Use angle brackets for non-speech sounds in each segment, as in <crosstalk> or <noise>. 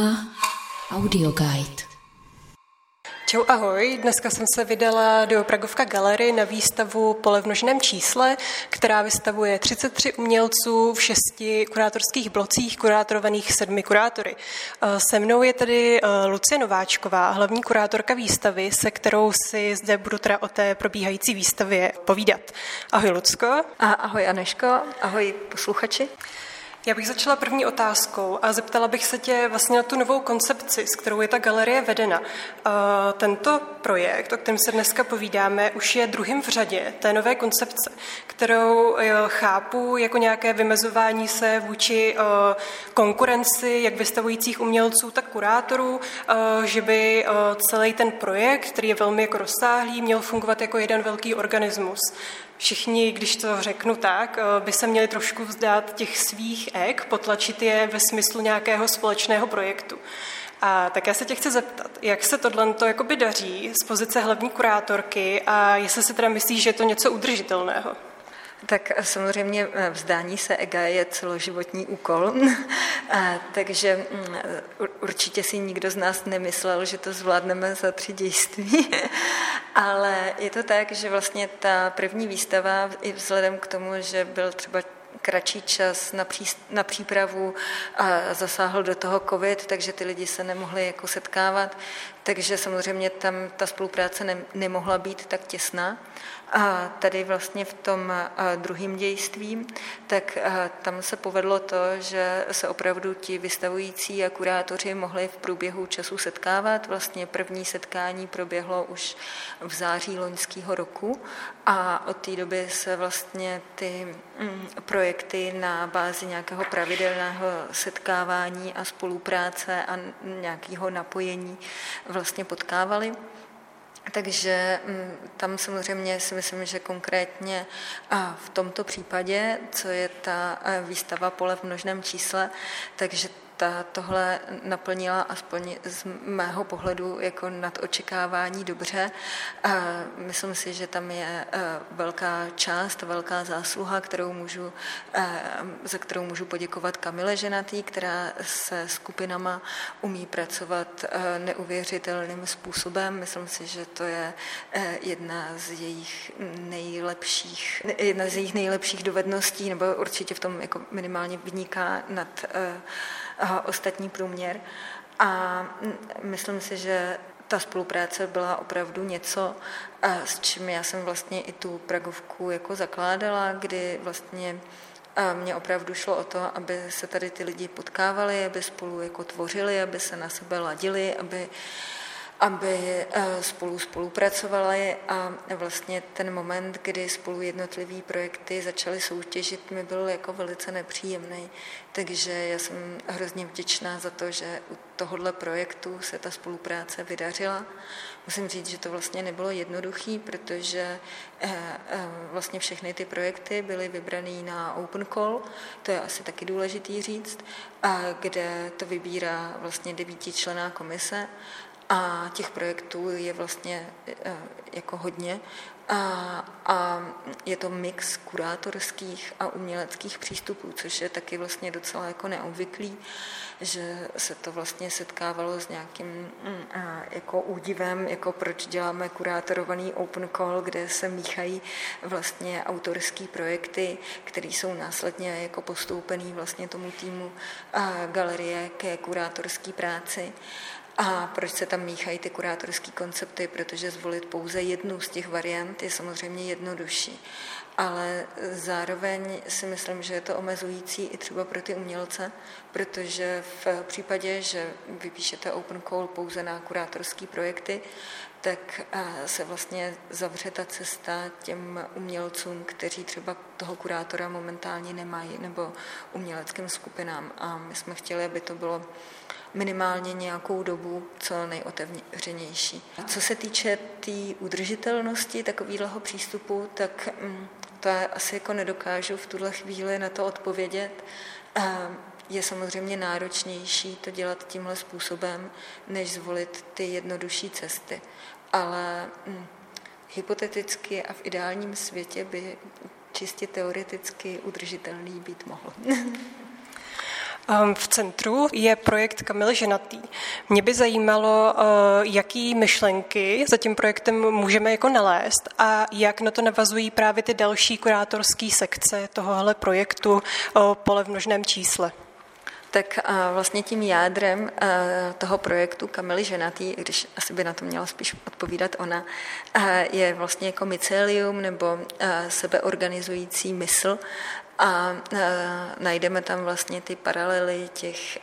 Noma Audio Guide. Čau, ahoj. Dneska jsem se vydala do Pragovka Galery na výstavu Pole v množném čísle, která vystavuje 33 umělců v šesti kurátorských blocích, kurátorovaných sedmi kurátory. Se mnou je tady eh, Lucie Nováčková, hlavní kurátorka výstavy, se kterou si zde budu teda o té probíhající výstavě povídat. Ahoj, Lucko. A ahoj, Aneško. Ahoj, posluchači. Já bych začala první otázkou a zeptala bych se tě vlastně na tu novou koncepci, s kterou je ta galerie vedena. Tento projekt, o kterém se dneska povídáme, už je druhým v řadě té nové koncepce, kterou e, chápu jako nějaké vymezování se vůči e, konkurenci jak vystavujících umělců, tak kurátorů, že by celý ten projekt, který je velmi jako rozsáhlý, měl fungovat jako jeden velký organismus všichni, když to řeknu tak, eh, by se měli trošku vzdát těch svých ek, potlačit je ve smyslu nějakého společného projektu. A tak já se tě chci zeptat, jak se tohle to daří z pozice hlavní kurátorky a jestli si teda myslíš, že je to něco udržitelného? Tak samozřejmě eh, vzdání se ega je celoživotní úkol, <laughs> takže mm, určitě si nikdo z nás nemyslel, že to zvládneme za tři dějství, <laughs> ale je to tak, že vlastně ta první výstava, i vzhledem k tomu, že byl třeba kratší čas na, pří, na přípravu a zasáhl do toho covid, takže ty lidi se nemohli jako setkávat, takže samozřejmě tam ta spolupráce ne, nemohla být tak těsná. A tady vlastně v tom druhém dějství, tak tam se povedlo to, že se opravdu ti vystavující a kurátoři mohli v průběhu času setkávat. Vlastně první setkání proběhlo už v září loňského roku a od té doby se vlastně ty mm, projekty na bázi nějakého pravidelného setkávání a spolupráce a nějakého napojení vlastně potkávaly. Takže mm, tam samozřejmě si myslím, že konkrétně v tomto případě, co je ta výstava pole v množném čísle, takže ta tohle naplnila aspoň z mého pohledu jako nad očekávání dobře. Myslím si, že tam je e, velká část, velká zásluha, kterou můžu, e, za kterou můžu poděkovat Kamile Ženatý, která se skupinama umí pracovat e, neuvěřitelným způsobem. Myslím si, že to je jedna z jejich nejlepších, jedna z jejich nejlepších dovedností, nebo určitě v tom jako minimálně vyniká nad ostatní průměr. A myslím si, že ta spolupráce byla opravdu něco, s čím já jsem vlastně i tu Pragovku jako zakládala, kdy vlastně mně opravdu šlo o to, aby se tady ty lidi potkávali, aby spolu jako tvořili, aby se na sebe ladili, aby aby eh, spolu spolupracovali a vlastně ten moment, kdy spolu jednotlivý projekty začaly soutěžit, mi byl jako velice nepříjemný. Takže já jsem hrozně vděčná za to, že u tohohle projektu se ta spolupráce vydařila. Musím říct, že to vlastně nebylo jednoduché, protože vlastně všechny ty projekty byly vybrané na open call, to je asi taky důležitý říct, kde to vybírá vlastně devítičlená komise a těch projektů je vlastně eh, jako hodně. A, a je to mix kurátorských a uměleckých přístupů, což je taky vlastně docela jako neobvyklý, že se to vlastně setkávalo s nějakým mm, jako údivem, jako proč děláme kurátorovaný open call, kde se míchají vlastně autorské projekty, které jsou následně jako postoupený vlastně tomu týmu galerie ke kurátorské práci. A proč se tam míchají ty kurátorské koncepty? Protože zvolit pouze jednu z těch variant je samozřejmě jednodušší. Ale zároveň si myslím, že je to omezující i třeba pro ty umělce, protože v případě, že vypíšete open call pouze na kurátorské projekty, tak se vlastně zavře ta cesta těm umělcům, kteří třeba toho kurátora momentálně nemají, nebo uměleckým skupinám. A my jsme chtěli, aby to bylo minimálně nějakou dobu co nejotevřenější. Co se týče té tý udržitelnosti takového přístupu, tak mm, to asi jako nedokážu v tuhle chvíli na to odpovědět. Je samozřejmě náročnější to dělat tímhle způsobem, než zvolit ty jednodušší cesty. Ale hm, hypoteticky a v ideálním světě by čistě teoreticky udržitelný být mohl. <laughs> Ehm, v centru je projekt Kamil Ženatý. Mě by zajímalo, eh, jaký myšlenky za tím projektem můžeme jako nalézt a jak na to navazují právě ty další kurátorské sekce tohohle projektu Pole v množném čísle. Tak vlastně tím jádrem toho projektu Kamily Ženatý, když asi by na to měla spíš odpovídat ona, je vlastně jako mycelium nebo sebeorganizující mysl. A najdeme tam vlastně ty paralely těch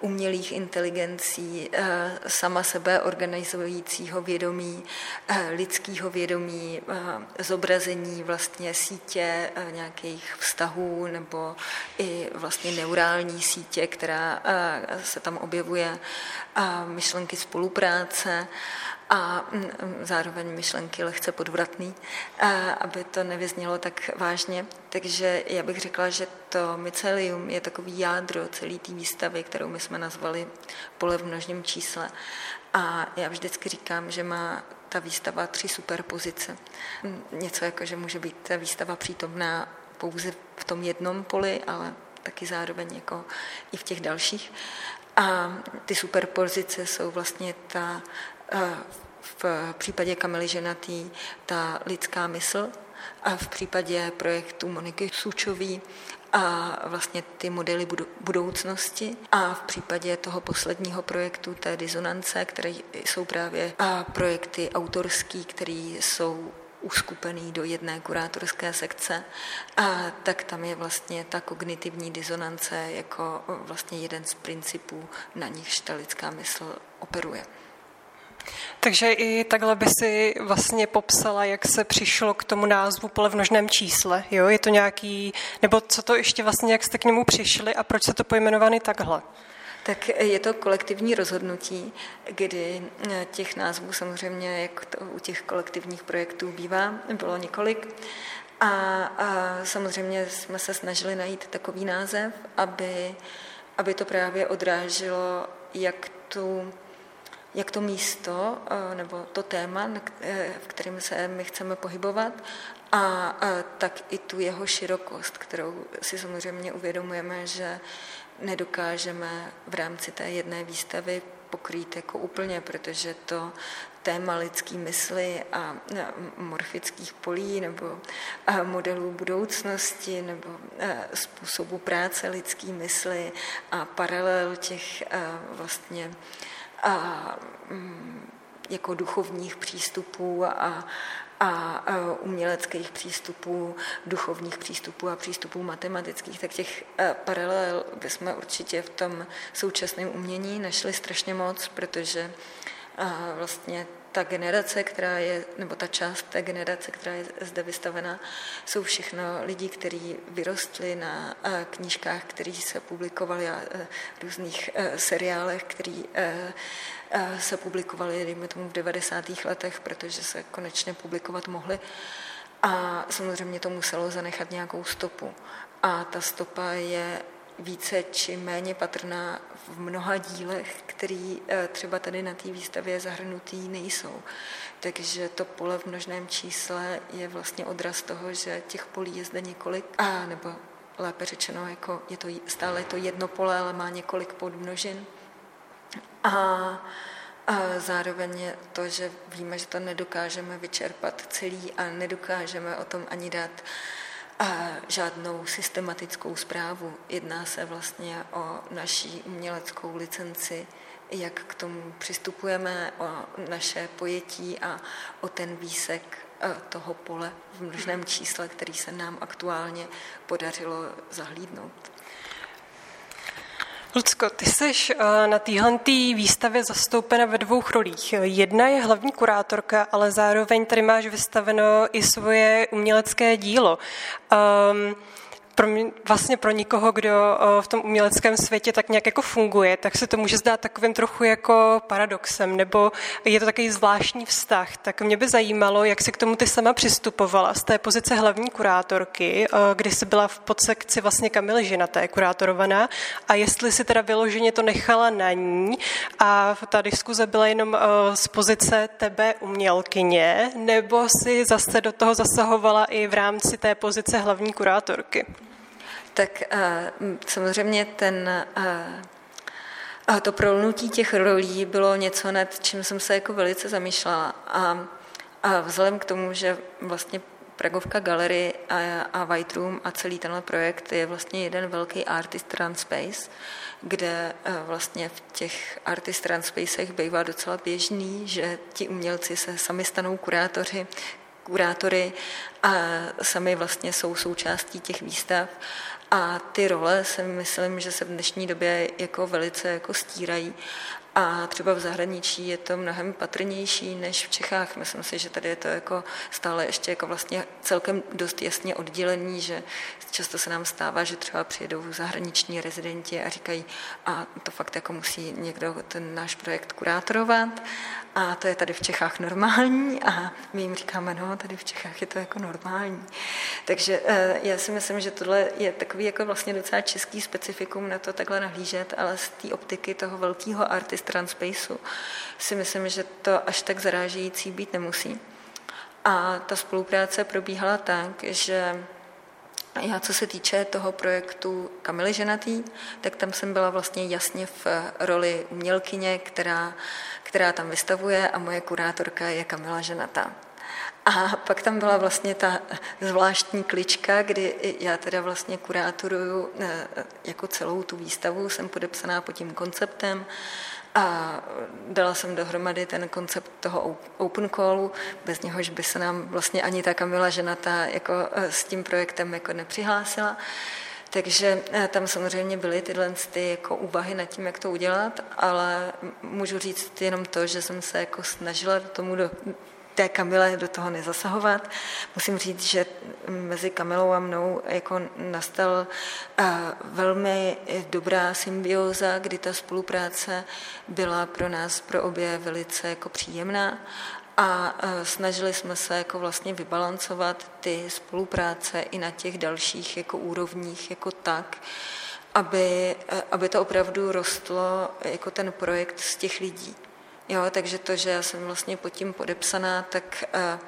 umělých inteligencí, eh, sama sebe organizujícího vědomí, eh, lidského vědomí, eh, zobrazení vlastně sítě nějakých vztahů nebo i vlastně neurální sítě, která se tam objevuje, myšlenky spolupráce a mm, mm, zároveň myšlenky lehce podvratný, aby to nevyznělo tak vážně. Takže já bych řekla, že to mycelium je takový jádro celé té výstavy, kterou my jsme nazvali pole v množním čísle. A já vždycky říkám, že má ta výstava tři superpozice. Něco jako, že může být ta výstava přítomná pouze v tom jednom poli, ale taky zároveň jako i v těch dalších. A ty superpozice jsou vlastně ta v případě Kamily Ženatý ta lidská mysl a v případě projektu Moniky Sučový a vlastně ty modely budoucnosti a v případě toho posledního projektu té disonance, které jsou právě a projekty autorský, které jsou uskupený do jedné kurátorské sekce, a tak tam je vlastně ta kognitivní disonance jako vlastně jeden z principů, na nichž ta lidská mysl operuje. Takže i takhle by si vlastně popsala, jak se přišlo k tomu názvu pole v množném čísle. Jo? Je to nějaký, nebo co to ještě vlastně, jak jste k němu přišli a proč se to pojmenovaný takhle? Tak je to kolektivní rozhodnutí, kdy těch názvů samozřejmě, jak to u těch kolektivních projektů bývá, bylo několik. A, a samozřejmě jsme se snažili najít takový název, aby, aby to právě odráželo jak tu jak to místo eh, nebo to téma, eh, v kterém se my chceme pohybovat, a, tak i tu jeho širokost, kterou si samozřejmě uvědomujeme, že nedokážeme v rámci té jedné výstavy pokrýt jako úplně, protože to téma lidské mysli a morfických polí nebo modelů budoucnosti nebo způsobu práce lidské mysli a paralel těch vlastně a, mm, jako duchovních přístupů a, a uměleckých přístupů, duchovních přístupů a přístupů matematických, tak těch paralel bychom určitě v tom současném umění našli strašně moc, protože vlastně ta generace, která je, nebo ta část té generace, která je zde vystavena, jsou všechno lidi, kteří vyrostli na eh, knížkách, které se publikovaly a eh, různých eh, seriálech, které se publikovaly, dejme tomu, v 90. letech, protože se konečně publikovat mohly. A samozřejmě to muselo zanechat nějakou stopu. A ta stopa je více či méně patrná v mnoha dílech, který eh, třeba tady na té výstavě zahrnutý nejsou. Takže to pole v množném čísle je vlastně odraz toho, že těch polí je zde několik, a nebo lépe řečeno, jako je to stále to jedno pole, ale má několik podmnožin. A, a zároveň je to, že víme, že to nedokážeme vyčerpat celý a nedokážeme o tom ani dát a žádnou systematickou zprávu. Jedná se vlastně o naší uměleckou licenci, jak k tomu přistupujeme, o naše pojetí a o ten výsek e, toho pole v množném čísle, který se nám aktuálně podařilo zahlídnout. Lucko, ty jsi eh, na téhle výstavě zastoupena ve dvou rolích. Jedna je hlavní kurátorka, ale zároveň tady máš vystaveno i svoje umělecké dílo. Um, pro mě, vlastně pro nikoho, kdo v tom uměleckém světě tak nějak jako funguje, tak se to může zdát takovým trochu jako paradoxem, nebo je to takový zvláštní vztah. Tak mě by zajímalo, jak si k tomu ty sama přistupovala z té pozice hlavní kurátorky, kdy jsi byla v podsekci vlastně Kamily Žinaté kurátorovaná a jestli si teda vyloženě to nechala na ní a ta diskuze byla jenom z pozice tebe umělkyně, nebo si zase do toho zasahovala i v rámci té pozice hlavní kurátorky? Tak samozřejmě ten a to prolnutí těch rolí bylo něco, nad čím jsem se jako velice zamýšlela. A, a vzhledem k tomu, že vlastně Pragovka Gallery a, a White Room a celý tenhle projekt je vlastně jeden velký artist run space, kde eh, vlastně v těch artist run spacech bývá docela běžný, že ti umělci se sami stanou kurátoři, kurátory a sami vlastně jsou součástí těch výstav a ty role si myslím, že se v dnešní době jako velice jako stírají a třeba v zahraničí je to mnohem patrnější než v Čechách. Myslím si, že tady je to jako stále ještě jako vlastně celkem dost jasně oddělení, že často se nám stává, že třeba přijedou zahraniční rezidenti a říkají, a to fakt jako musí někdo ten náš projekt kurátorovat a to je tady v Čechách normální a my jim říkáme, no, tady v Čechách je to jako normální. Takže eh, já si myslím, že tohle je takový jako vlastně docela český specifikum na to takhle nahlížet, ale z té optiky toho velkého artist transpaceu si myslím, že to až tak zarážející být nemusí. A ta spolupráce probíhala tak, že já, co se týče toho projektu Kamily Ženatý, tak tam jsem byla vlastně jasně v roli umělkyně, která, která tam vystavuje a moje kurátorka je Kamila Ženatá. A pak tam byla vlastně ta zvláštní klička, kdy já teda vlastně kurátoruju eh, jako celou tu výstavu, jsem podepsaná pod tím konceptem, a dala jsem dohromady ten koncept toho open callu, bez něhož by se nám vlastně ani ta Kamila ženatá jako eh, s tím projektem jako nepřihlásila. Takže eh, tam samozřejmě byly tyhle ty jako úvahy nad tím, jak to udělat, ale můžu říct jenom to, že jsem se jako snažila tomu do, té Kamile do toho nezasahovat. Musím říct, že mezi Kamilou a mnou jako nastal velmi dobrá symbioza, kdy ta spolupráce byla pro nás, pro obě velice jako příjemná a snažili jsme se jako vlastně vybalancovat ty spolupráce i na těch dalších jako úrovních jako tak, aby, aby to opravdu rostlo jako ten projekt z těch lidí. Jo, takže to, že já jsem vlastně pod tím podepsaná, tak eh,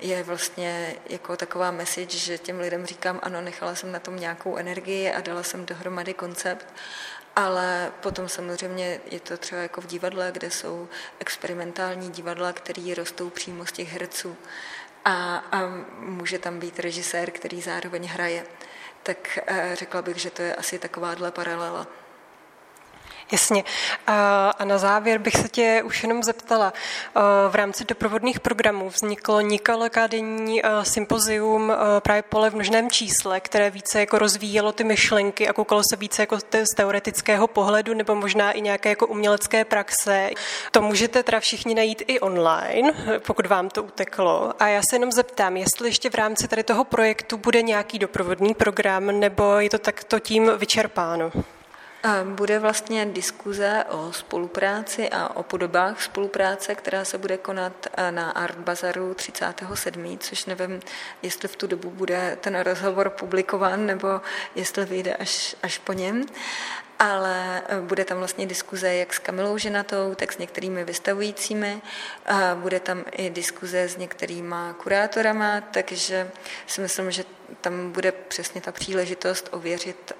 je vlastně jako taková message, že těm lidem říkám, ano, nechala jsem na tom nějakou energii a dala jsem dohromady koncept, ale potom samozřejmě je to třeba jako v divadle, kde jsou experimentální divadla, které rostou přímo z těch herců a, a může tam být režisér, který zároveň hraje. Tak eh, řekla bych, že to je asi takováhle paralela. Jasně. A na závěr bych se tě už jenom zeptala. V rámci doprovodných programů vzniklo nikalokadenní sympozium právě pole v množném čísle, které více jako rozvíjelo ty myšlenky a koukalo se více jako z teoretického pohledu nebo možná i nějaké jako umělecké praxe. To můžete teda všichni najít i online, pokud vám to uteklo. A já se jenom zeptám, jestli ještě v rámci tady toho projektu bude nějaký doprovodný program, nebo je to takto tím vyčerpáno? Bude vlastně diskuze o spolupráci a o podobách spolupráce, která se bude konat eh, na Art Bazaru 37., což nevím, jestli v tu dobu bude ten rozhovor publikován, nebo jestli vyjde až, až po něm ale eh, bude tam vlastně diskuze jak s Kamilou Ženatou, tak s některými vystavujícími. A bude tam i diskuze s některýma kurátorama, takže si myslím, že tam bude přesně ta příležitost ověřit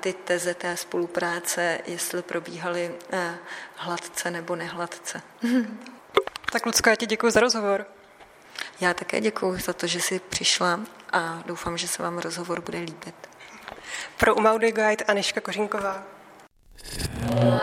ty teze té spolupráce, jestli probíhaly eh, hladce nebo nehladce. <laughs> Tak Lucko, já ti děkuji za rozhovor. Já také děkuji za to, že jsi přišla a doufám, že se vám rozhovor bude líbit. Pro Umaudy Guide Aneška Kořinková. Yeah.